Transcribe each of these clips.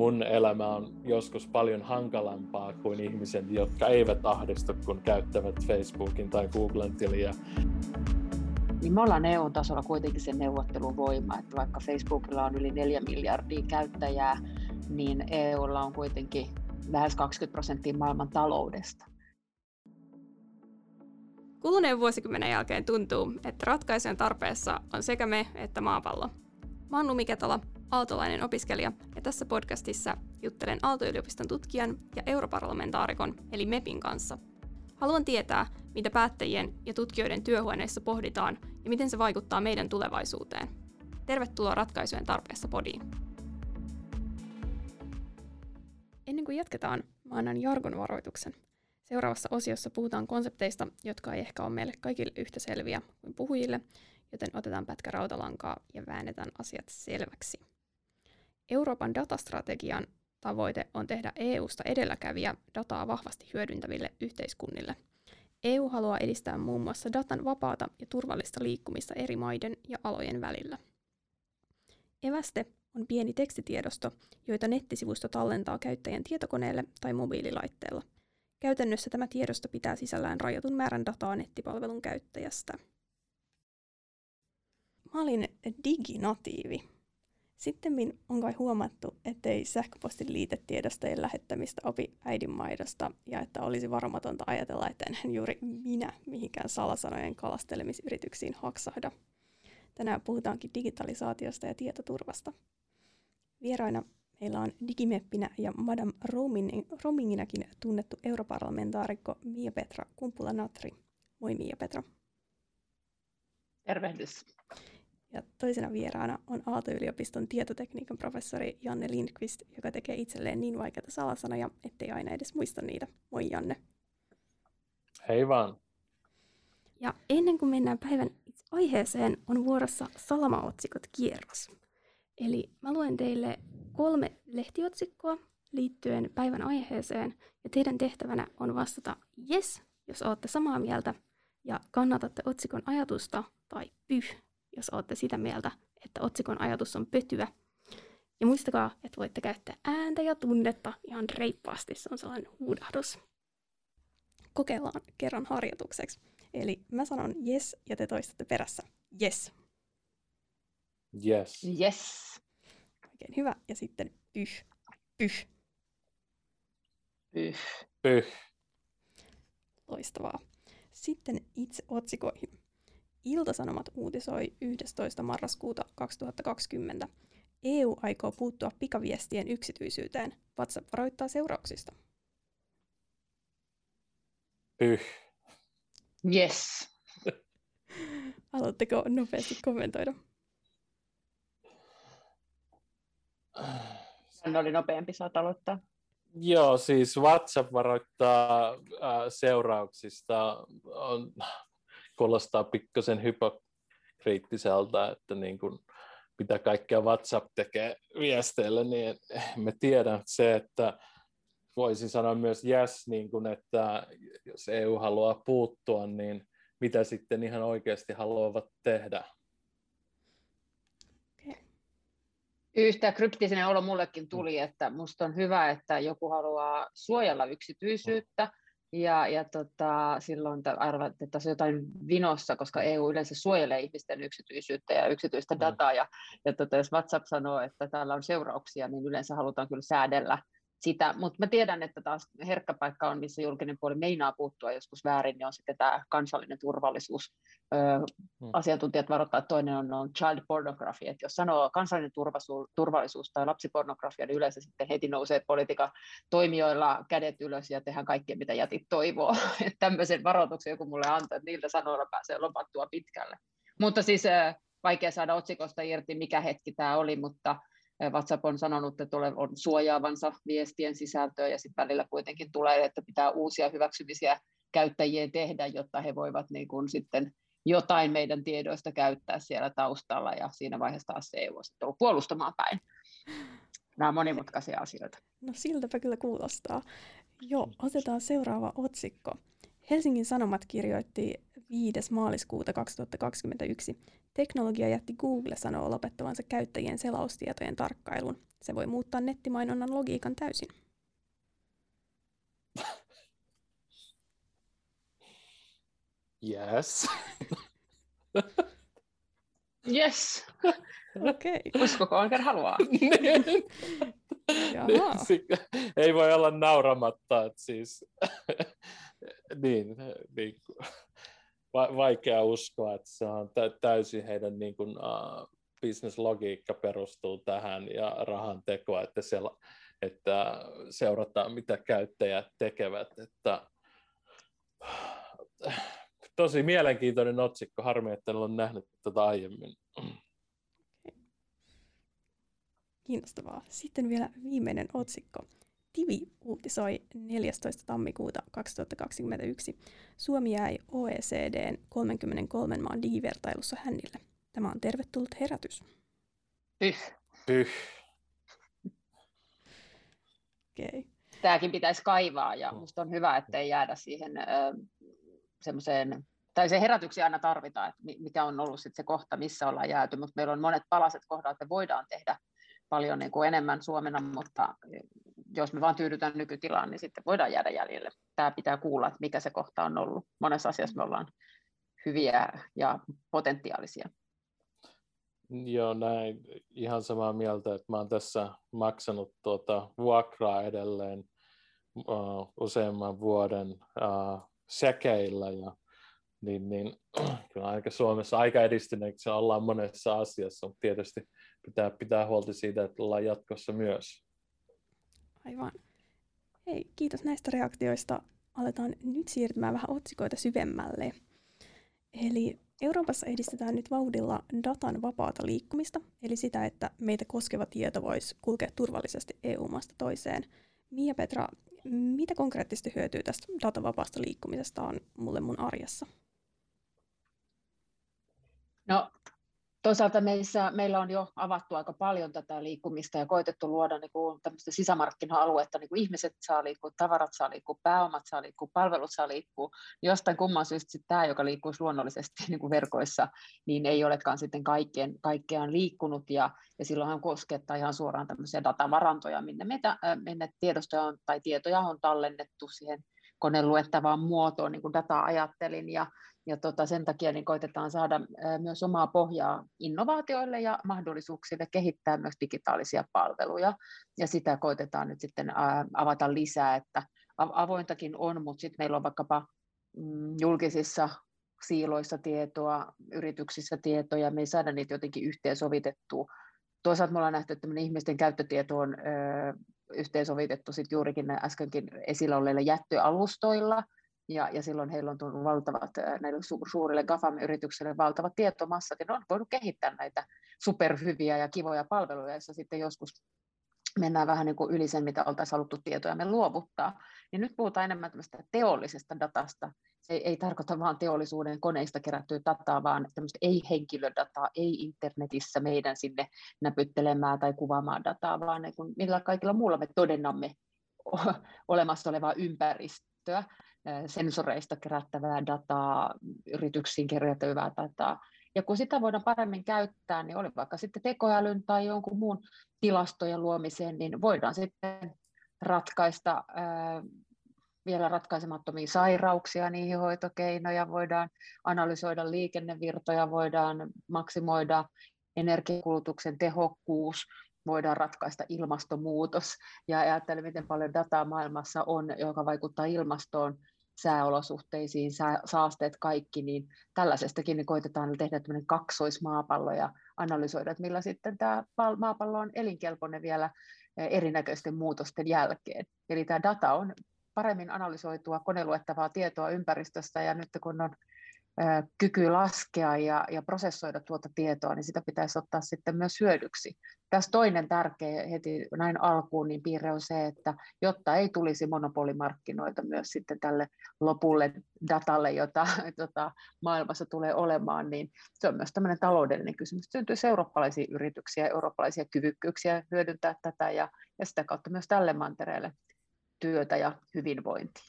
mun elämä on joskus paljon hankalampaa kuin ihmisen, jotka eivät ahdistu, kun käyttävät Facebookin tai Googlen tiliä. Niin me ollaan EU-tasolla kuitenkin se neuvotteluvoima, että vaikka Facebookilla on yli 4 miljardia käyttäjää, niin EUlla on kuitenkin lähes 20 prosenttia maailman taloudesta. Kuluneen vuosikymmenen jälkeen tuntuu, että ratkaisujen tarpeessa on sekä me että maapallo. Mä oon Lumi Ketola, aaltolainen opiskelija, ja tässä podcastissa juttelen Aalto-yliopiston tutkijan ja europarlamentaarikon, eli MEPin kanssa. Haluan tietää, mitä päättäjien ja tutkijoiden työhuoneissa pohditaan ja miten se vaikuttaa meidän tulevaisuuteen. Tervetuloa ratkaisujen tarpeessa podiin. Ennen kuin jatketaan, mä annan jargon varoituksen. Seuraavassa osiossa puhutaan konsepteista, jotka ei ehkä ole meille kaikille yhtä selviä kuin puhujille, joten otetaan pätkä rautalankaa ja väännetään asiat selväksi. Euroopan datastrategian tavoite on tehdä EUsta edelläkävijä dataa vahvasti hyödyntäville yhteiskunnille. EU haluaa edistää muun muassa datan vapaata ja turvallista liikkumista eri maiden ja alojen välillä. Eväste on pieni tekstitiedosto, joita nettisivusto tallentaa käyttäjän tietokoneelle tai mobiililaitteella. Käytännössä tämä tiedosto pitää sisällään rajatun määrän dataa nettipalvelun käyttäjästä. Mä olin diginatiivi sitten on kai huomattu, ettei sähköpostin liitetiedostojen lähettämistä opi äidinmaidosta ja että olisi varmatonta ajatella, että enhän juuri minä mihinkään salasanojen kalastelemisyrityksiin haksahda. Tänään puhutaankin digitalisaatiosta ja tietoturvasta. Vieraina meillä on digimeppinä ja Madame Rominginäkin tunnettu europarlamentaarikko Mia-Petra Kumpula-Natri. Moi Mia-Petra. Tervehdys. Ja toisena vieraana on Aalto-yliopiston tietotekniikan professori Janne Lindqvist, joka tekee itselleen niin vaikeita salasanoja, ettei aina edes muista niitä. Moi Janne. Hei vaan. Ja ennen kuin mennään päivän aiheeseen, on vuorossa salamaotsikot kierros. Eli mä luen teille kolme lehtiotsikkoa liittyen päivän aiheeseen, ja teidän tehtävänä on vastata yes, jos olette samaa mieltä, ja kannatatte otsikon ajatusta, tai pyh, jos olette sitä mieltä, että otsikon ajatus on pötyä. Ja muistakaa, että voitte käyttää ääntä ja tunnetta ihan reippaasti, se on sellainen huudahdus. Kokeillaan kerran harjoitukseksi. Eli mä sanon yes ja te toistatte perässä yes. Yes. Yes. Oikein hyvä. Ja sitten pyh. Pyh. Pyh. Pyh. Loistavaa. Sitten itse otsikoihin. Iltasanomat uutisoi 11. marraskuuta 2020. EU aikoo puuttua pikaviestien yksityisyyteen. WhatsApp varoittaa seurauksista. Pyh. Yes. Haluatteko nopeasti kommentoida? Hän oli nopeampi, saat aloittaa. Joo, siis WhatsApp varoittaa äh, seurauksista. On, kuulostaa pikkasen hypokriittiseltä, että niin kuin, mitä kaikkea WhatsApp tekee viesteille, niin me tiedän se, että voisin sanoa myös yes, niin kuin, että jos EU haluaa puuttua, niin mitä sitten ihan oikeasti haluavat tehdä? Yhtä kryptisen olo mullekin tuli, että musta on hyvä, että joku haluaa suojella yksityisyyttä, ja, ja tota, silloin arvat, että tässä on jotain vinossa, koska EU yleensä suojelee ihmisten yksityisyyttä ja yksityistä mm. dataa. Ja, ja tota, jos WhatsApp sanoo, että täällä on seurauksia, niin yleensä halutaan kyllä säädellä sitä, mutta mä tiedän, että taas herkkä paikka on, missä julkinen puoli meinaa puuttua joskus väärin, niin on sitten tämä kansallinen turvallisuus. Öö, hmm. Asiantuntijat varoittavat, että toinen on, on child pornography, että jos sanoo kansallinen turvallisuus tai lapsipornografia, niin yleensä sitten heti nousee politiikan toimijoilla kädet ylös ja tehdään kaikkea, mitä jätit toivoo. että tämmöisen varoituksen joku mulle antaa, että niiltä sanoilla pääsee lopattua pitkälle. Mutta siis vaikea saada otsikosta irti, mikä hetki tämä oli, mutta WhatsApp on sanonut, että on suojaavansa viestien sisältöä ja sitten välillä kuitenkin tulee, että pitää uusia hyväksymisiä käyttäjien tehdä, jotta he voivat niin kuin sitten jotain meidän tiedoista käyttää siellä taustalla ja siinä vaiheessa taas EU on sitten puolustamaan päin. Nämä on monimutkaisia asioita. No siltäpä kyllä kuulostaa. Joo, otetaan seuraava otsikko. Helsingin Sanomat kirjoitti 5. maaliskuuta 2021. Teknologia jätti Google sanoo lopettavansa käyttäjien selaustietojen tarkkailun. Se voi muuttaa nettimainonnan logiikan täysin. Yes. Yes. Okei. Okay. Uskokoon, ker haluaa. Ei voi olla nauramatta, että siis niin, niin va- vaikea uskoa, että se on täysin heidän niin kuin, uh, bisneslogiikka perustuu tähän ja rahan tekoa, että, siellä, että seurataan mitä käyttäjät tekevät. Että, tosi mielenkiintoinen otsikko, harmi, että en ole nähnyt tätä aiemmin. Kiinnostavaa. Sitten vielä viimeinen otsikko. Tivi uutisoi 14. tammikuuta 2021. Suomi jäi OECDn 33 maan digivertailussa hännille. Tämä on tervetullut herätys. Pyh. Pyh. Okay. Tämäkin pitäisi kaivaa ja minusta on hyvä, että ei jäädä siihen semmoiseen, tai se herätyksiä aina tarvitaan, että mikä on ollut sit se kohta, missä ollaan jääty, mutta meillä on monet palaset kohdat, että voidaan tehdä paljon niin kuin enemmän Suomena, mutta jos me vaan tyydytään nykytilaan, niin sitten voidaan jäädä jäljelle. Tämä pitää kuulla, että mikä se kohta on ollut. Monessa asiassa me ollaan hyviä ja potentiaalisia. Joo, näin. Ihan samaa mieltä, että mä oon tässä maksanut tuota vuokraa edelleen uh, useamman vuoden uh, sekeillä ja niin, niin kyllä aika Suomessa aika edistyneeksi ollaan monessa asiassa, mutta tietysti pitää pitää huolta siitä, että ollaan jatkossa myös. Aivan. Hei, kiitos näistä reaktioista. Aletaan nyt siirtymään vähän otsikoita syvemmälle. Eli Euroopassa edistetään nyt vauhdilla datan vapaata liikkumista, eli sitä, että meitä koskeva tieto voisi kulkea turvallisesti EU-maasta toiseen. Mia Petra, mitä konkreettisesti hyötyy tästä datavapaasta liikkumisesta on mulle mun arjessa? No toisaalta meissä, meillä on jo avattu aika paljon tätä liikkumista ja koitettu luoda niin kuin tämmöistä sisämarkkina-aluetta, niin kuin ihmiset saa liikkua, tavarat saa liikkua, pääomat saa liikkua, palvelut saa liikkua. Jostain kumman syystä tämä, joka liikkuisi luonnollisesti niin kuin verkoissa, niin ei olekaan sitten kaikkeen, kaikkeaan liikkunut ja, ja silloinhan koskettaa ihan suoraan tämmöisiä datavarantoja, minne, meitä, minne tiedostoja on, tai tietoja on tallennettu siihen koneen luettavaan muotoon, niin kuin dataa ajattelin, ja, ja tota, sen takia niin koitetaan saada myös omaa pohjaa innovaatioille ja mahdollisuuksille kehittää myös digitaalisia palveluja, ja sitä koitetaan nyt sitten avata lisää, että avointakin on, mutta sitten meillä on vaikkapa mm, julkisissa siiloissa tietoa, yrityksissä tietoja, me ei saada niitä jotenkin yhteensovitettua. Toisaalta me ollaan nähty, että ihmisten käyttötieto on yhteensovitettu sit juurikin äskenkin esillä olleilla jättöalustoilla, ja, ja silloin heillä on tullut valtavat, näille su- suurille GAFAM-yrityksille valtavat tietomassat, ja ne on voinut kehittää näitä superhyviä ja kivoja palveluja, joissa sitten joskus mennään vähän niin kuin yli sen, mitä oltaisiin haluttu tietoja me luovuttaa. Niin nyt puhutaan enemmän tämmöistä teollisesta datasta. Se ei, ei tarkoita vain teollisuuden koneista kerättyä dataa, vaan tämmöistä ei-henkilödataa, ei internetissä meidän sinne näpyttelemään tai kuvaamaan dataa, vaan niin kuin millä kaikilla muulla me todennamme olemassa olevaa ympäristöä, sensoreista kerättävää dataa, yrityksiin kerättävää dataa, ja kun sitä voidaan paremmin käyttää, niin oli vaikka sitten tekoälyn tai jonkun muun tilastojen luomiseen, niin voidaan sitten ratkaista vielä ratkaisemattomia sairauksia, niihin hoitokeinoja, voidaan analysoida liikennevirtoja, voidaan maksimoida energiakulutuksen tehokkuus, voidaan ratkaista ilmastonmuutos. Ja ajattelen, miten paljon dataa maailmassa on, joka vaikuttaa ilmastoon, sääolosuhteisiin, saasteet kaikki, niin tällaisestakin niin koitetaan tehdä tämmöinen kaksoismaapallo ja analysoida, että millä sitten tämä maapallo on elinkelpoinen vielä eh, erinäköisten muutosten jälkeen. Eli tämä data on paremmin analysoitua koneluettavaa tietoa ympäristöstä ja nyt kun on kyky laskea ja, ja prosessoida tuota tietoa, niin sitä pitäisi ottaa sitten myös hyödyksi. Tässä toinen tärkeä heti näin alkuun niin piirre on se, että jotta ei tulisi monopolimarkkinoita myös sitten tälle lopulle datalle, jota, jota maailmassa tulee olemaan, niin se on myös tämmöinen taloudellinen kysymys. Syntyisi eurooppalaisia yrityksiä, eurooppalaisia kyvykkyyksiä hyödyntää tätä ja, ja sitä kautta myös tälle mantereelle työtä ja hyvinvointia.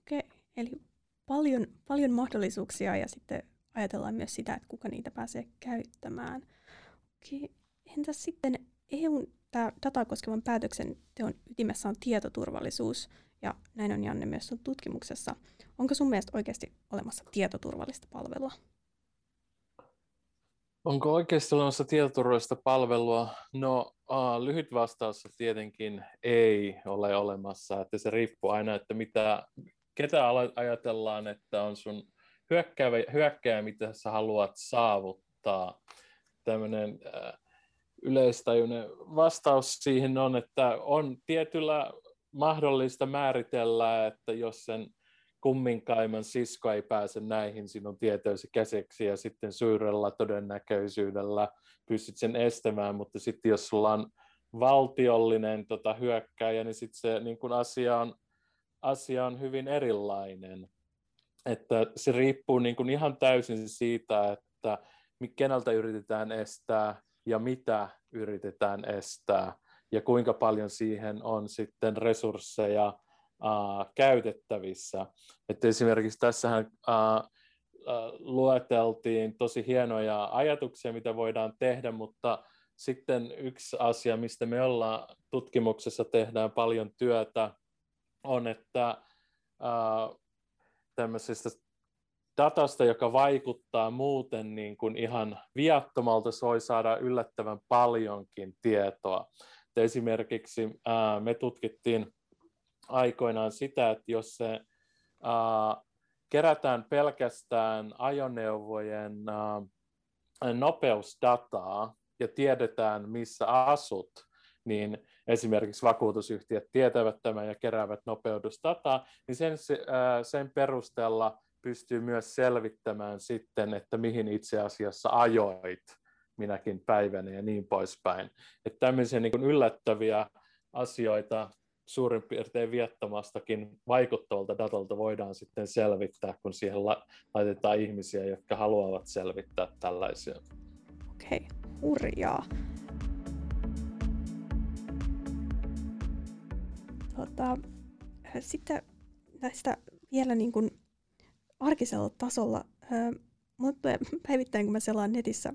Okei, eli paljon, paljon mahdollisuuksia ja sitten ajatellaan myös sitä, että kuka niitä pääsee käyttämään. Okei. Entäs sitten EUn tämä dataa koskevan päätöksenteon ytimessä on tietoturvallisuus, ja näin on Janne myös sun tutkimuksessa. Onko sun mielestä oikeasti olemassa tietoturvallista palvelua? Onko oikeasti olemassa tietoturvallista palvelua? No uh, lyhyt vastaus tietenkin ei ole olemassa, että se riippuu aina, että mitä, ketä ajatellaan, että on sun hyökkääjä, hyökkääjä mitä sä haluat saavuttaa. Tämmöinen uh, yleistajuinen vastaus siihen on, että on tietyllä mahdollista määritellä, että jos sen kumminkaiman sisko ei pääse näihin sinun tietoisi käsiksi ja sitten suurella todennäköisyydellä pystyt sen estämään, mutta sitten jos sulla on valtiollinen tota, hyökkäjä, niin sitten se niin kun asia, on, asia on hyvin erilainen. Että se riippuu niin kun ihan täysin siitä, että keneltä yritetään estää ja mitä yritetään estää ja kuinka paljon siihen on sitten resursseja uh, käytettävissä. Että esimerkiksi tässähän uh, lueteltiin tosi hienoja ajatuksia, mitä voidaan tehdä, mutta sitten yksi asia, mistä me ollaan tutkimuksessa tehdään paljon työtä, on, että uh, tämmöisestä datasta, joka vaikuttaa muuten niin kuin ihan viattomalta, se voi saada yllättävän paljonkin tietoa. Et esimerkiksi ää, me tutkittiin aikoinaan sitä, että jos se ää, kerätään pelkästään ajoneuvojen ää, nopeusdataa ja tiedetään, missä asut, niin esimerkiksi vakuutusyhtiöt tietävät tämän ja keräävät nopeudusdataa, niin sen, sen perusteella pystyy myös selvittämään sitten, että mihin itse asiassa ajoit minäkin päivänä ja niin poispäin. Että tämmöisiä niin yllättäviä asioita suurin piirtein viettamastakin vaikuttavalta datalta voidaan sitten selvittää, kun siihen la- laitetaan ihmisiä, jotka haluavat selvittää tällaisia. Okei, okay. hurjaa. Tota, sitten näistä vielä niin kuin arkisella tasolla, tulee päivittäin, kun mä selaan netissä,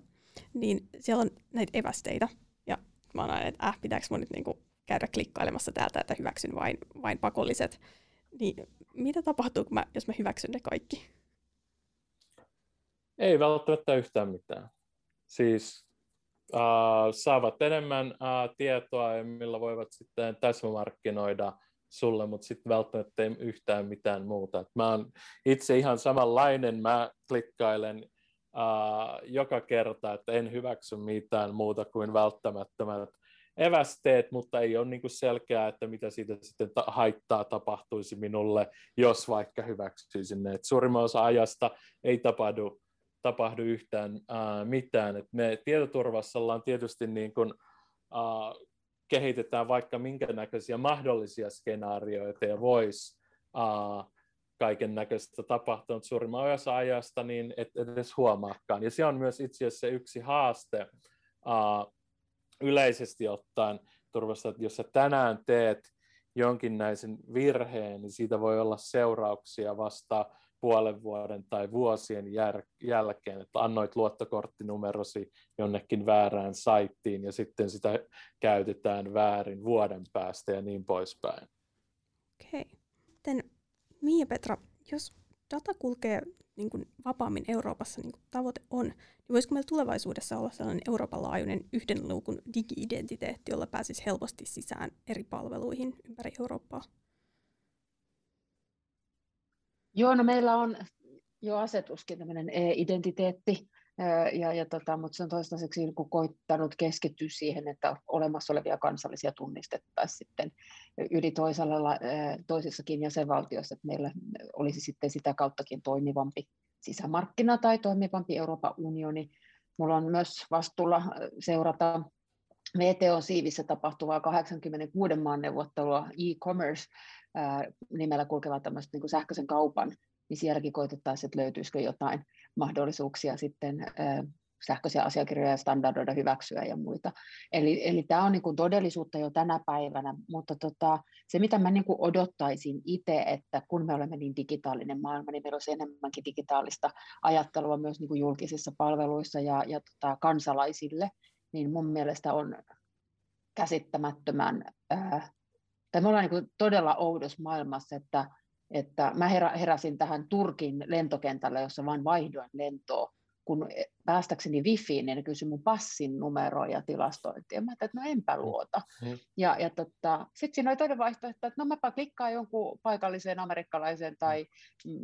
niin siellä on näitä evästeitä. Ja mä oon aina, että äh, pitääkö mun nyt niinku käydä klikkailemassa täältä, että hyväksyn vain, vain pakolliset. Niin mitä tapahtuu, kun mä, jos mä hyväksyn ne kaikki? Ei välttämättä yhtään mitään. Siis äh, saavat enemmän äh, tietoa, millä voivat sitten täsmämarkkinoida sulle, mutta sitten välttämättä ei yhtään mitään muuta. Et mä oon itse ihan samanlainen, mä klikkailen uh, joka kerta, että en hyväksy mitään muuta kuin välttämättömät evästeet, mutta ei ole niinku selkeää, että mitä siitä sitten ta- haittaa tapahtuisi minulle, jos vaikka hyväksyisin ne. Et suurimman osa ajasta ei tapahdu, tapahdu yhtään uh, mitään. Et me tietoturvassa ollaan tietysti niin kuin, uh, kehitetään vaikka minkä näköisiä mahdollisia skenaarioita ja voisi kaiken näköistä tapahtunut suurimman osassa ajasta, niin et edes huomaakaan. Ja se on myös itse asiassa yksi haaste uh, yleisesti ottaen turvassa, että jos sä tänään teet jonkinlaisen virheen, niin siitä voi olla seurauksia vasta puolen vuoden tai vuosien jär- jälkeen, että annoit luottokorttinumerosi jonnekin väärään saittiin ja sitten sitä käytetään väärin vuoden päästä ja niin poispäin. Okei. Okay. Mia Petra, jos data kulkee niin kuin vapaammin Euroopassa, niin kuin tavoite on, niin voisiko meillä tulevaisuudessa olla sellainen Euroopan laajuinen yhden luukun digi-identiteetti, jolla pääsisi helposti sisään eri palveluihin ympäri Eurooppaa? Joo, no meillä on jo asetuskin tämmöinen e-identiteetti, ja, ja tota, mutta se on toistaiseksi niin koittanut keskittyä siihen, että olemassa olevia kansallisia tunnistettaisiin sitten yli toisella, toisissakin jäsenvaltioissa, että meillä olisi sitten sitä kauttakin toimivampi sisämarkkina tai toimivampi Euroopan unioni. Mulla on myös vastuulla seurata VTO-siivissä tapahtuvaa 86 maan neuvottelua e-commerce nimellä kulkevaa tämmöistä niin sähköisen kaupan, niin sielläkin koitettaisiin, että löytyisikö jotain mahdollisuuksia sitten sähköisiä asiakirjoja standardoida, hyväksyä ja muita. Eli, eli tämä on niin todellisuutta jo tänä päivänä, mutta tota, se mitä mä niin odottaisin itse, että kun me olemme niin digitaalinen maailma, niin meillä olisi enemmänkin digitaalista ajattelua myös niin julkisissa palveluissa ja, ja tota, kansalaisille, niin mun mielestä on käsittämättömän, ää, tai me ollaan niin todella oudossa maailmassa, että, että mä heräsin tähän Turkin lentokentälle, jossa vain vaihdoin lentoa, kun päästäkseni wifiin, niin ne kysyi mun passin numeroa ja tilastointia. Mä ajattelin, että no enpä mm. luota. Mm. Ja, ja tota, sitten siinä oli toinen vaihtoehto, että no mäpä klikkaan jonkun paikallisen amerikkalaisen tai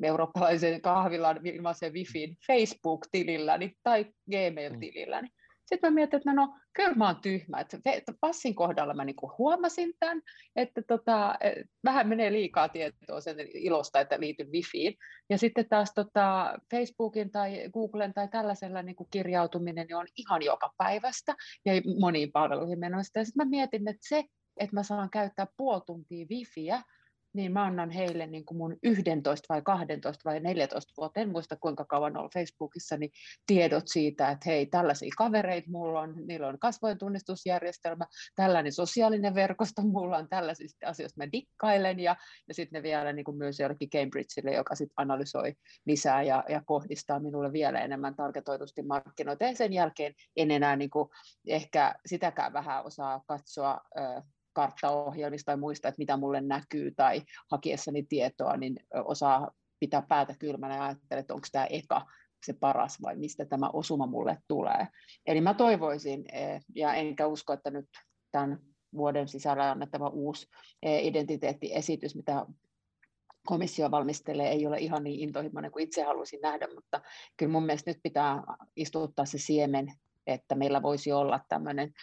eurooppalaisen kahvilan ilmaisen wifiin Facebook-tililläni tai Gmail-tililläni. Sitten mä mietin, että no, no kyllä mä oon tyhmä. Että passin kohdalla mä niinku huomasin tämän, että tota, e, vähän menee liikaa tietoa sen ilosta, että liityn wifiin. Ja sitten taas tota, Facebookin tai Googlen tai tällaisella niinku kirjautuminen niin on ihan joka päivästä ja moniin palveluihin menoista. Ja sitten mä mietin, että se, että mä saan käyttää puoli tuntia wifiä, niin mä annan heille niin kuin mun 11 vai 12 vai 14 vuotta, en muista kuinka kauan ollut Facebookissa, niin tiedot siitä, että hei, tällaisia kavereita mulla on, niillä on kasvojen tunnistusjärjestelmä, tällainen sosiaalinen verkosto mulla on, tällaisista asioista mä dikkailen, ja, ja sitten ne vielä niin kuin myös jollekin Cambridgeille, joka sitten analysoi lisää ja, ja kohdistaa minulle vielä enemmän targetoitusti markkinoita, ja sen jälkeen en enää niin kuin ehkä sitäkään vähän osaa katsoa karttaohjelmista tai muista, että mitä mulle näkyy tai hakiessani tietoa, niin osaa pitää päätä kylmänä ja ajattelee, että onko tämä eka se paras vai mistä tämä osuma mulle tulee. Eli mä toivoisin, e, ja enkä usko, että nyt tämän vuoden sisällä annettava uusi e, identiteettiesitys, mitä komissio valmistelee, ei ole ihan niin intohimoinen kuin itse haluaisin nähdä, mutta kyllä mun mielestä nyt pitää istuttaa se siemen, että meillä voisi olla tämmöinen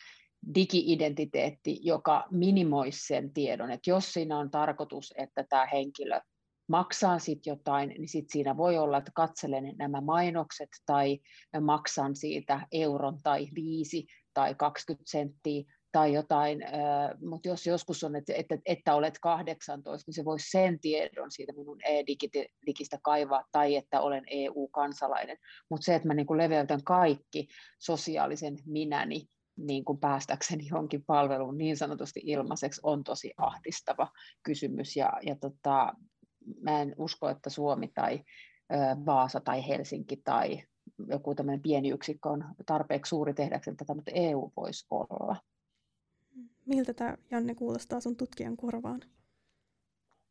digi-identiteetti, joka minimoisi sen tiedon, että jos siinä on tarkoitus, että tämä henkilö maksaa sitten jotain, niin sitten siinä voi olla, että katselen nämä mainokset tai maksan siitä euron tai viisi tai 20 senttiä tai jotain, mutta jos joskus on, että, että, että olet 18, niin se voisi sen tiedon siitä minun e-digistä kaivaa, tai että olen EU-kansalainen. Mutta se, että mä niin leveytän kaikki sosiaalisen minäni niin kuin päästäkseni johonkin palveluun niin sanotusti ilmaiseksi on tosi ahdistava kysymys. Ja, ja tota, mä en usko, että Suomi tai ö, Vaasa tai Helsinki tai joku tämmöinen pieni yksikkö on tarpeeksi suuri tehdäkseen tätä, mutta EU voisi olla. Miltä tämä, Janne, kuulostaa sun tutkijan korvaan?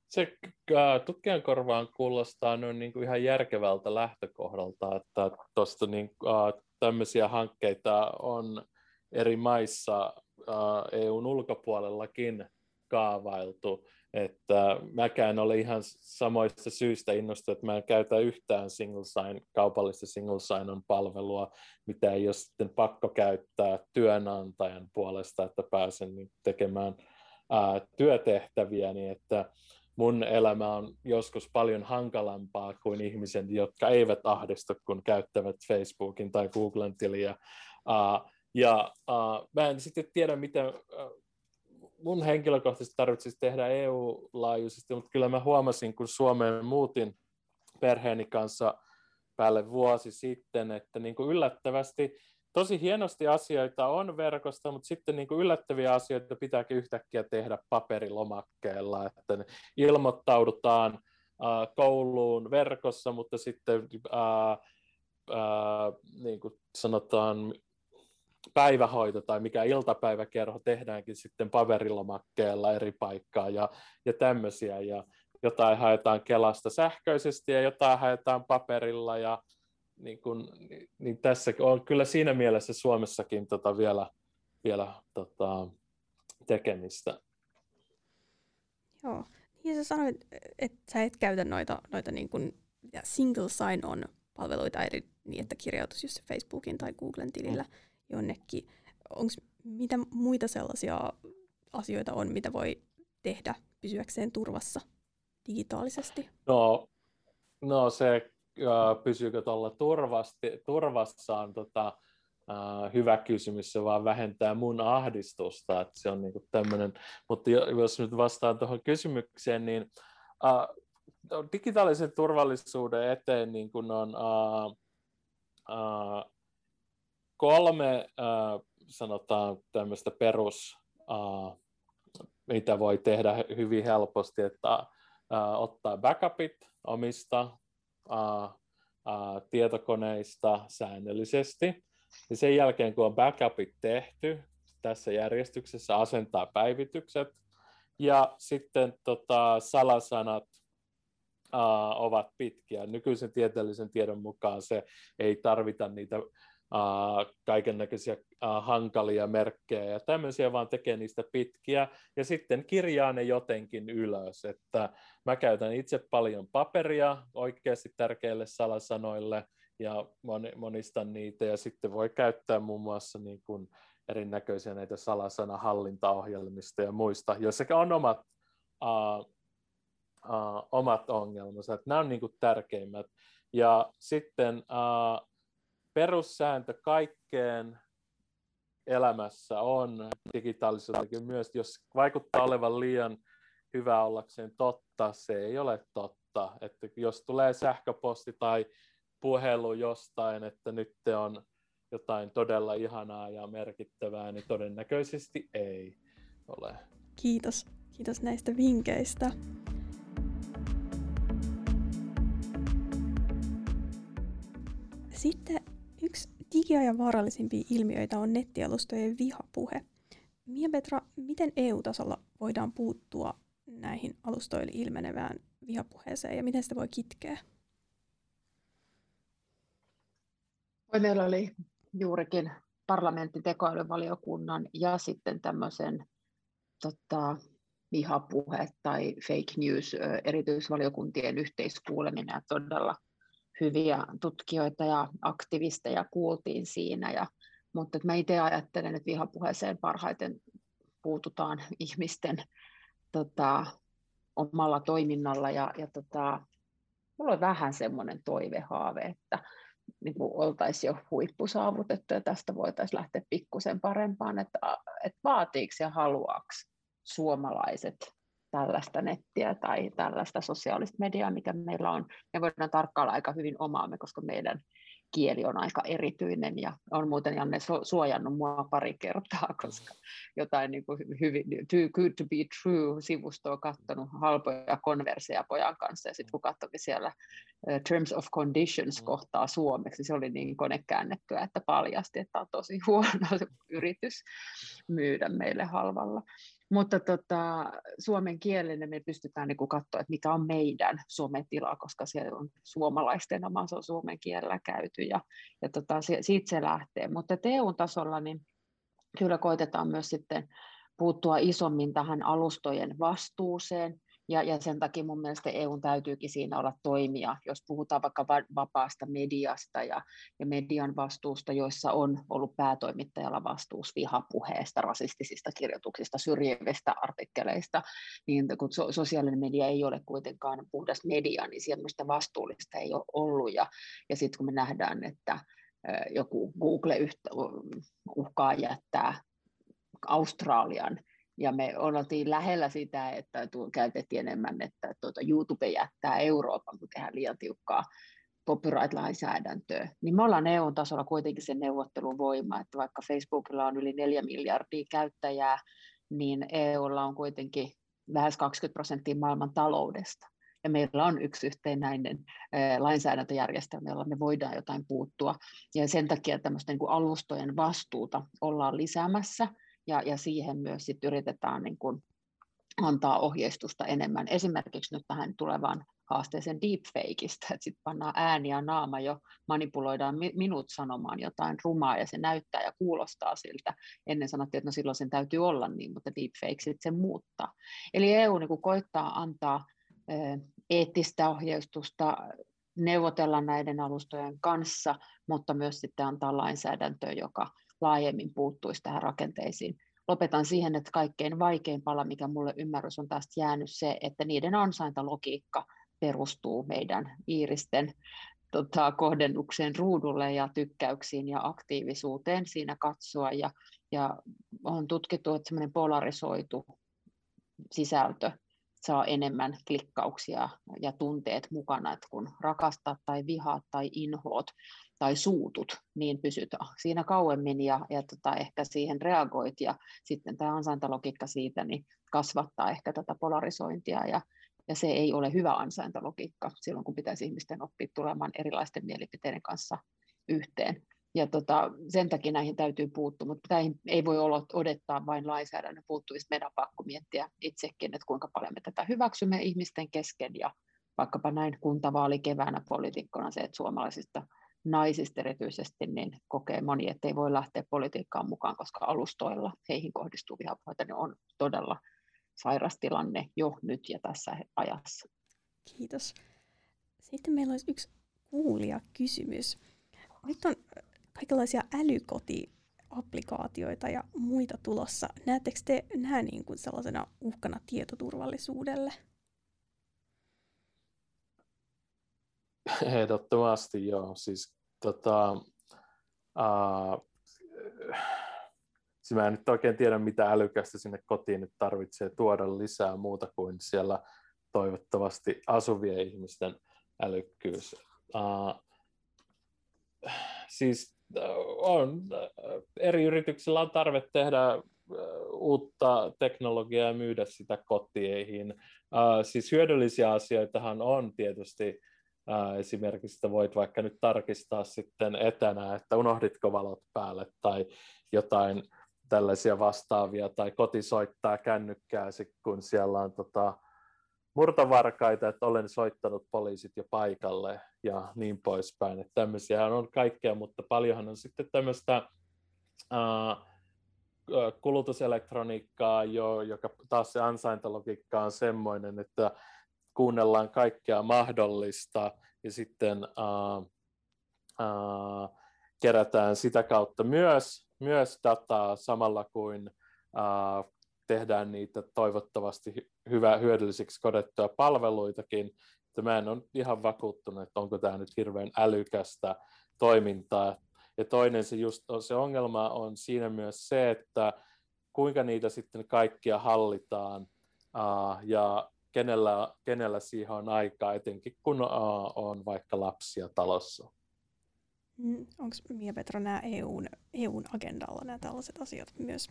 Se äh, tutkijan korvaan kuulostaa noin niin kuin ihan järkevältä lähtökohdalta, että tuosta niin, äh, tämmöisiä hankkeita on eri maissa EUn ulkopuolellakin kaavailtu, että mäkään ole ihan samoista syistä innostunut, että mä en käytä yhtään single sign, kaupallista single sign-on palvelua, mitä ei ole sitten pakko käyttää työnantajan puolesta, että pääsen niin tekemään ää, työtehtäviä, niin että mun elämä on joskus paljon hankalampaa kuin ihmisen, jotka eivät ahdistu, kun käyttävät Facebookin tai Googlen tiliä. Uh, ja uh, mä en sitten tiedä, mitä uh, mun henkilökohtaisesti tarvitsisi tehdä EU-laajuisesti, mutta kyllä mä huomasin, kun Suomeen muutin perheeni kanssa päälle vuosi sitten, että niin kuin yllättävästi tosi hienosti asioita on verkosta, mutta sitten niin kuin yllättäviä asioita pitääkin yhtäkkiä tehdä paperilomakkeella, että ilmoittaudutaan uh, kouluun verkossa, mutta sitten uh, uh, niin kuin sanotaan päivähoito tai mikä iltapäiväkerho tehdäänkin sitten paperilomakkeella eri paikkaa ja, ja tämmöisiä. Ja jotain haetaan Kelasta sähköisesti ja jotain haetaan paperilla ja niin, kun, niin tässä on kyllä siinä mielessä Suomessakin tota vielä, vielä tota, tekemistä. Joo, niin sä sanoit, että sä et käytä noita, noita niin kuin single sign-on palveluita eri, niin, että kirjautuisi just Facebookin tai Googlen tilillä. Mm jonnekin. Onko mitä muita sellaisia asioita on, mitä voi tehdä pysyäkseen turvassa digitaalisesti? No, no se äh, pysyykö tuolla turvassa on tota, äh, hyvä kysymys, se vaan vähentää mun ahdistusta, että se on niinku tämmöinen, mutta jos nyt vastaan tuohon kysymykseen, niin äh, digitaalisen turvallisuuden eteen niin kun on äh, äh, kolme äh, sanotaan tämmöistä perus, äh, mitä voi tehdä hyvin helposti, että äh, ottaa backupit omista äh, äh, tietokoneista säännöllisesti. Ja sen jälkeen, kun on backupit tehty, tässä järjestyksessä asentaa päivitykset, ja sitten tota, salasanat uh, ovat pitkiä. Nykyisen tieteellisen tiedon mukaan se ei tarvita niitä uh, kaiken näköisiä hankalia merkkejä ja tämmöisiä, vaan tekee niistä pitkiä ja sitten kirjaa ne jotenkin ylös. Että mä käytän itse paljon paperia oikeasti tärkeille salasanoille ja monistan niitä ja sitten voi käyttää muun muassa niin kuin erinäköisiä näitä salasanahallintaohjelmista ja muista, joissa on omat, uh, uh, omat ongelmansa. Että nämä on niin kuin tärkeimmät. Ja sitten uh, perussääntö kaikkeen elämässä on digitaalisuudellakin myös, jos vaikuttaa olevan liian hyvä ollakseen totta, se ei ole totta. Että jos tulee sähköposti tai puhelu jostain, että nyt on jotain todella ihanaa ja merkittävää, niin todennäköisesti ei ole. Kiitos. Kiitos näistä vinkkeistä. Sitten digiajan vaarallisimpia ilmiöitä on nettialustojen vihapuhe. Mia Petra, miten EU-tasolla voidaan puuttua näihin alustoille ilmenevään vihapuheeseen ja miten sitä voi kitkeä? Meillä oli juurikin parlamentin tekoälyvaliokunnan ja sitten tämmöisen tota, vihapuhe tai fake news erityisvaliokuntien yhteiskuuleminen ja todella hyviä tutkijoita ja aktivisteja kuultiin siinä. Ja, mutta mä itse ajattelen, että vihapuheeseen parhaiten puututaan ihmisten tota, omalla toiminnalla ja, ja tota, mulla on vähän semmoinen toivehaave, että niin kuin oltaisiin jo huippu saavutettu ja tästä voitaisiin lähteä pikkusen parempaan, että, että vaatiiko ja haluaako suomalaiset tällaista nettiä tai tällaista sosiaalista mediaa, mikä meillä on. Me voidaan tarkkailla aika hyvin omaamme, koska meidän kieli on aika erityinen ja on muuten Janne suojannut mua pari kertaa, koska jotain niin kuin hyvin, too good to be true sivustoa katsonut halpoja konverseja pojan kanssa ja sitten kun katsoin siellä Terms of Conditions kohtaa suomeksi, se oli niin konekäännettyä, että paljasti, että on tosi huono yritys myydä meille halvalla. Mutta tota, suomen kielinen me pystytään niin katsoa, että mikä on meidän suomen tila, koska se on suomalaisten oma, se on suomen kielellä käyty ja, ja tota, siitä se lähtee. Mutta EU-tasolla niin kyllä koitetaan myös sitten puuttua isommin tähän alustojen vastuuseen, ja, ja sen takia mun mielestä EUn täytyykin siinä olla toimia, jos puhutaan vaikka vapaasta mediasta ja, ja median vastuusta, joissa on ollut päätoimittajalla vastuus vihapuheesta, rasistisista kirjoituksista, syrjivistä artikkeleista, niin kun so, sosiaalinen media ei ole kuitenkaan puhdas media, niin semmoista vastuullista ei ole ollut. Ja, ja sitten kun me nähdään, että joku Google uhkaa jättää Australian ja me oltiin lähellä sitä, että käytettiin enemmän, että tuota YouTube jättää Euroopan, kun tehdään liian tiukkaa copyright-lainsäädäntöä, niin me ollaan EU-tasolla kuitenkin se neuvotteluvoima, että vaikka Facebookilla on yli 4 miljardia käyttäjää, niin EUlla on kuitenkin lähes 20 prosenttia maailman taloudesta. Ja meillä on yksi yhtenäinen lainsäädäntöjärjestelmä, jolla me voidaan jotain puuttua. Ja sen takia tämmöistä niin kuin alustojen vastuuta ollaan lisäämässä ja, ja siihen myös sit yritetään niin kuin antaa ohjeistusta enemmän. Esimerkiksi nyt tähän tulevaan haasteeseen deepfakeista, että sitten pannaan ääni ja naama jo, manipuloidaan minut sanomaan jotain rumaa ja se näyttää ja kuulostaa siltä. Ennen sanottiin, että no silloin sen täytyy olla niin, mutta deepfake sitten sen muuttaa. Eli EU niin koittaa antaa eettistä ohjeistusta, neuvotella näiden alustojen kanssa, mutta myös sitten antaa lainsäädäntöä, joka laajemmin puuttuisi tähän rakenteisiin. Lopetan siihen, että kaikkein vaikein pala, mikä mulle ymmärrys on tästä jäänyt se, että niiden ansaintalogiikka perustuu meidän iiristen tota, kohdennukseen ruudulle ja tykkäyksiin ja aktiivisuuteen siinä katsoa. Ja, ja on tutkittu, että semmoinen polarisoitu sisältö saa enemmän klikkauksia ja tunteet mukana, että kun rakastaa tai vihaat tai inhoot tai suutut, niin pysyt siinä kauemmin ja, ja tota, ehkä siihen reagoit ja sitten tämä ansaintalogiikka siitä niin kasvattaa ehkä tätä polarisointia ja, ja se ei ole hyvä ansaintalogiikka silloin, kun pitäisi ihmisten oppia tulemaan erilaisten mielipiteiden kanssa yhteen. ja tota, sen takia näihin täytyy puuttua, mutta näihin ei voi olla, odottaa vain lainsäädännön puuttumista. Meidän on pakko miettiä itsekin, että kuinka paljon me tätä hyväksymme ihmisten kesken ja vaikkapa näin kuntavaali keväänä poliitikkona se, että suomalaisista naisista erityisesti niin kokee moni, että ei voi lähteä politiikkaan mukaan, koska alustoilla heihin kohdistuu vihapuheita, niin on todella sairas tilanne jo nyt ja tässä ajassa. Kiitos. Sitten meillä olisi yksi kuulija kysymys. Nyt on kaikenlaisia älykotiapplikaatioita ja muita tulossa. Näettekö te nämä niin kuin sellaisena uhkana tietoturvallisuudelle? Ehdottomasti joo. Siis, tota, uh, siis mä en nyt oikein tiedä, mitä älykästä sinne kotiin nyt tarvitsee tuoda lisää muuta kuin siellä toivottavasti asuvien ihmisten älykkyys. Uh, siis on, eri yrityksillä on tarve tehdä uutta teknologiaa ja myydä sitä kotieihin. Siis hyödyllisiä asioitahan on tietysti esimerkiksi, että voit vaikka nyt tarkistaa sitten etänä, että unohditko valot päälle tai jotain tällaisia vastaavia, tai koti soittaa kännykkää, kun siellä on tota, murtovarkaita, että olen soittanut poliisit jo paikalle ja niin poispäin. Että tämmöisiä on kaikkea, mutta paljonhan on sitten tämmöistä uh, kulutuselektroniikkaa, jo, joka taas se ansaintalogiikka on semmoinen, että kuunnellaan kaikkea mahdollista ja sitten uh, uh, kerätään sitä kautta myös, myös dataa samalla kuin uh, tehdään niitä toivottavasti hyvä, hyödyllisiksi kodettuja palveluitakin. Että mä en ole ihan vakuuttunut, että onko tämä nyt hirveän älykästä toimintaa. Ja toinen se, just on, se ongelma on siinä myös se, että kuinka niitä sitten kaikkia hallitaan uh, ja kenellä, kenellä siihen on aikaa, etenkin kun uh, on vaikka lapsia talossa. Mm, Onko Mia Petra nämä EUn, EUn agendalla nämä tällaiset asiat myös?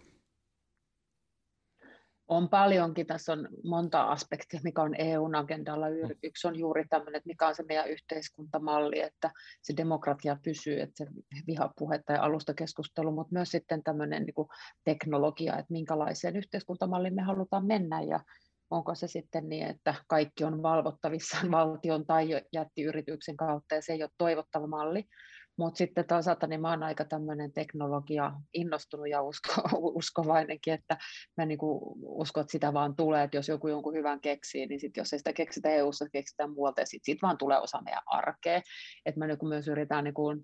on paljonkin, tässä on monta aspektia, mikä on EUn agendalla. Mm. Yksi on juuri tämmöinen, että mikä on se meidän yhteiskuntamalli, että se demokratia pysyy, että se vihapuhe tai alustakeskustelu, mutta myös sitten tämmöinen niin kuin teknologia, että minkälaiseen yhteiskuntamalliin me halutaan mennä ja onko se sitten niin, että kaikki on valvottavissa valtion tai jättiyrityksen kautta ja se ei ole toivottava malli, mutta sitten toisaalta niin mä oon aika tämmöinen teknologia innostunut ja usko, uskovainenkin, että mä niinku uskon, että sitä vaan tulee, että jos joku jonkun hyvän keksii, niin sit jos ei sitä keksitä EU-ssa, keksitään muualta, ja sitten sit vaan tulee osa meidän arkea. Että mä niinku myös yritän niinku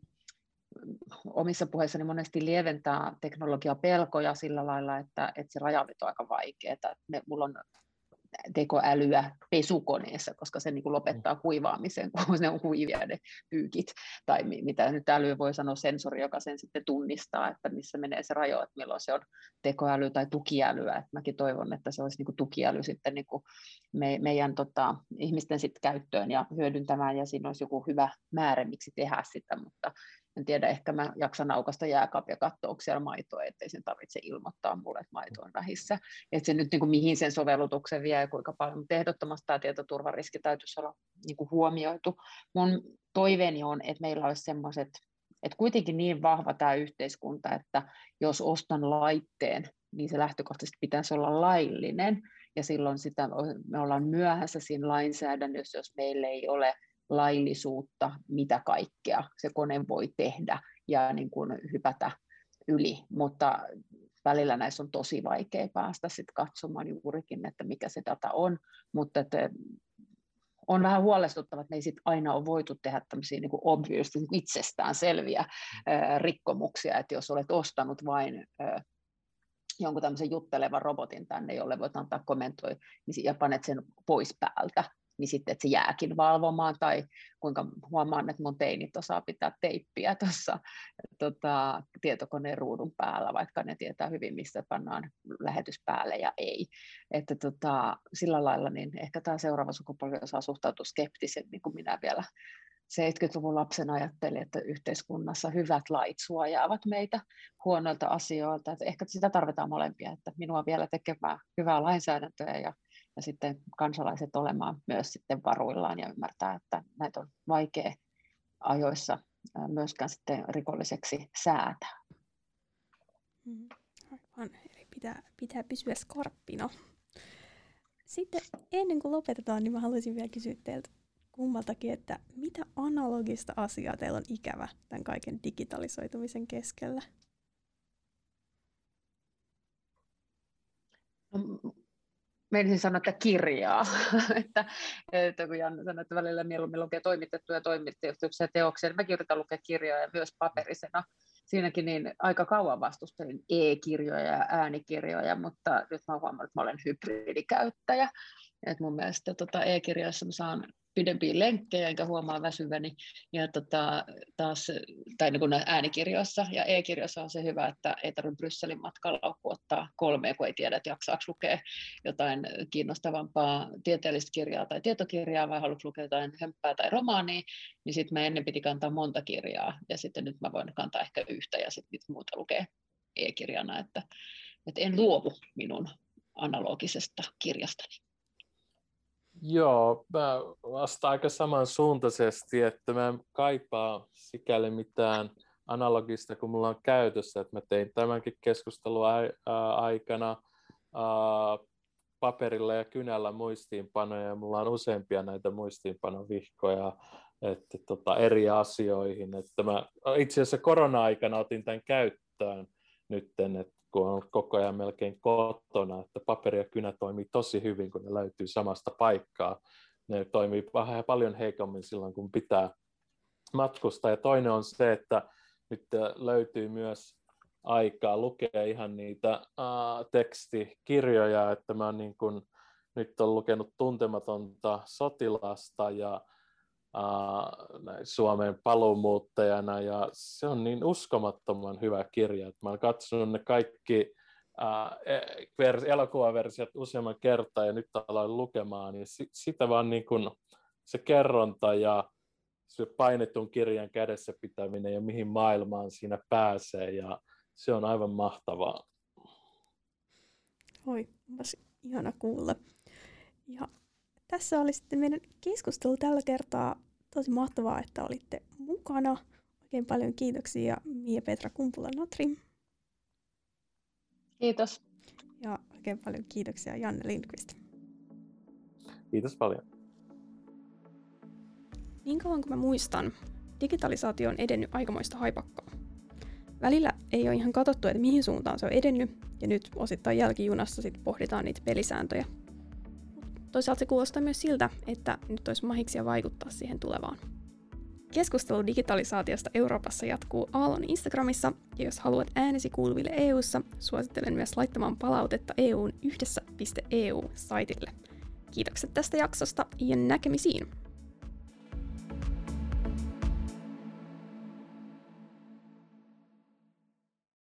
omissa puheissani monesti lieventää teknologiapelkoja sillä lailla, että, että se rajanveto on aika vaikeaa. Mulla on tekoälyä pesukoneessa, koska se niin kuin lopettaa kuivaamisen, kun ne on kuivia ne pyykit, tai mitä nyt äly voi sanoa, sensori, joka sen sitten tunnistaa, että missä menee se rajo, että milloin se on tekoäly tai tukiälyä. että mäkin toivon, että se olisi niin kuin tukiäly sitten niin kuin me, meidän tota, ihmisten sitten käyttöön ja hyödyntämään, ja siinä olisi joku hyvä määrä, miksi tehdä sitä, mutta en tiedä, ehkä mä jaksan aukasta jääkaapia katsoa, onko siellä maitoa, ettei sen tarvitse ilmoittaa mulle, että maito on vähissä. Että se nyt niin kuin, mihin sen sovellutuksen vie ja kuinka paljon, mutta ehdottomasti tämä tietoturvariski täytyisi olla niin kuin huomioitu. Mun toiveeni on, että meillä olisi semmoiset, että kuitenkin niin vahva tämä yhteiskunta, että jos ostan laitteen, niin se lähtökohtaisesti pitäisi olla laillinen, ja silloin sitä, me ollaan myöhässä siinä lainsäädännössä, jos meillä ei ole laillisuutta, mitä kaikkea se kone voi tehdä ja niin kuin hypätä yli, mutta välillä näissä on tosi vaikea päästä sit katsomaan juurikin, että mikä se data on, mutta että on vähän huolestuttava, että me ei sit aina ole voitu tehdä tämmöisiä niin obviously itsestään selviä rikkomuksia, että jos olet ostanut vain jonkun tämmöisen juttelevan robotin tänne, jolle voit antaa kommentoi, niin ja panet sen pois päältä, niin sitten, että se jääkin valvomaan, tai kuinka huomaan, että mun teinit osaa pitää teippiä tuossa tota, tietokoneen ruudun päällä, vaikka ne tietää hyvin, mistä pannaan lähetys päälle ja ei. Että tota, sillä lailla niin ehkä tämä seuraava sukupolvi osaa suhtautua skeptisemmin kuin minä vielä 70-luvun lapsen ajattelin, että yhteiskunnassa hyvät lait suojaavat meitä huonoilta asioilta. Että ehkä sitä tarvitaan molempia, että minua vielä tekemään hyvää lainsäädäntöä ja ja sitten kansalaiset olemaan myös sitten varuillaan ja ymmärtää, että näitä on vaikea ajoissa myöskään sitten rikolliseksi säätää. Mm, aivan, eli pitää, pitää pysyä skarppina. Sitten ennen kuin lopetetaan, niin mä haluaisin vielä kysyä teiltä kummaltakin, että mitä analogista asiaa teillä on ikävä tämän kaiken digitalisoitumisen keskellä? No, menisin sanoa, että kirjaa. että, että kun Janne sanoi, että välillä mieluummin lukee toimitettuja toimitettuja teoksia, niin mäkin yritän lukea kirjoja myös paperisena. Siinäkin niin aika kauan vastustelin e-kirjoja ja äänikirjoja, mutta nyt mä huomannut, että mä olen hybridikäyttäjä. Et mun mielestä tota e-kirjoissa mä saan pidempiä lenkkejä, enkä huomaa väsyväni. Ja tota, taas, tai niin kuin äänikirjoissa ja e-kirjoissa on se hyvä, että ei tarvitse Brysselin matkalla ottaa kolme, kun ei tiedä, että jaksaako lukea jotain kiinnostavampaa tieteellistä kirjaa tai tietokirjaa, vai haluatko lukea jotain hömppää tai romaania, niin sitten mä ennen piti kantaa monta kirjaa, ja sitten nyt mä voin kantaa ehkä yhtä, ja sitten muuta lukee e-kirjana, että, että en luovu minun analogisesta kirjastani. Joo, mä vastaan aika samansuuntaisesti, että mä en kaipaa sikäli mitään analogista kuin mulla on käytössä, että mä tein tämänkin keskustelun aikana paperilla ja kynällä muistiinpanoja, ja mulla on useampia näitä muistiinpanovihkoja että tota, eri asioihin. Että mä itse asiassa korona-aikana otin tämän käyttöön nytten, että kun on koko ajan melkein kotona, että paperi ja kynä toimii tosi hyvin, kun ne löytyy samasta paikkaa. Ne toimii vähän paljon heikommin silloin, kun pitää matkustaa. Ja toinen on se, että nyt löytyy myös aikaa lukea ihan niitä uh, tekstikirjoja, että mä niin kun, nyt on lukenut Tuntematonta sotilasta ja Suomen paluumuuttajana ja se on niin uskomattoman hyvä kirja, että mä olen katsonut ne kaikki uh, elokuvaversiot useamman kertaa ja nyt aloin lukemaan, niin sitä vaan niin kuin se kerronta ja se painetun kirjan kädessä pitäminen ja mihin maailmaan siinä pääsee ja se on aivan mahtavaa. Oi, ihana kuulla. Ja tässä oli sitten meidän keskustelu tällä kertaa. Tosi mahtavaa, että olitte mukana. Oikein paljon kiitoksia Mia Petra Kumpula-Natri. Kiitos. Ja oikein paljon kiitoksia Janne Lindqvist. Kiitos paljon. Niin kauan kuin mä muistan, digitalisaatio on edennyt aikamoista haipakkaa. Välillä ei ole ihan katsottu, että mihin suuntaan se on edennyt, ja nyt osittain jälkijunassa sit pohditaan niitä pelisääntöjä – Toisaalta se kuulostaa myös siltä, että nyt olisi mahiksia vaikuttaa siihen tulevaan. Keskustelu digitalisaatiosta Euroopassa jatkuu Aallon Instagramissa, ja jos haluat äänesi kuuluville EU:ssa, suosittelen myös laittamaan palautetta EUn yhdessä.eu-saitille. Kiitokset tästä jaksosta ja näkemisiin!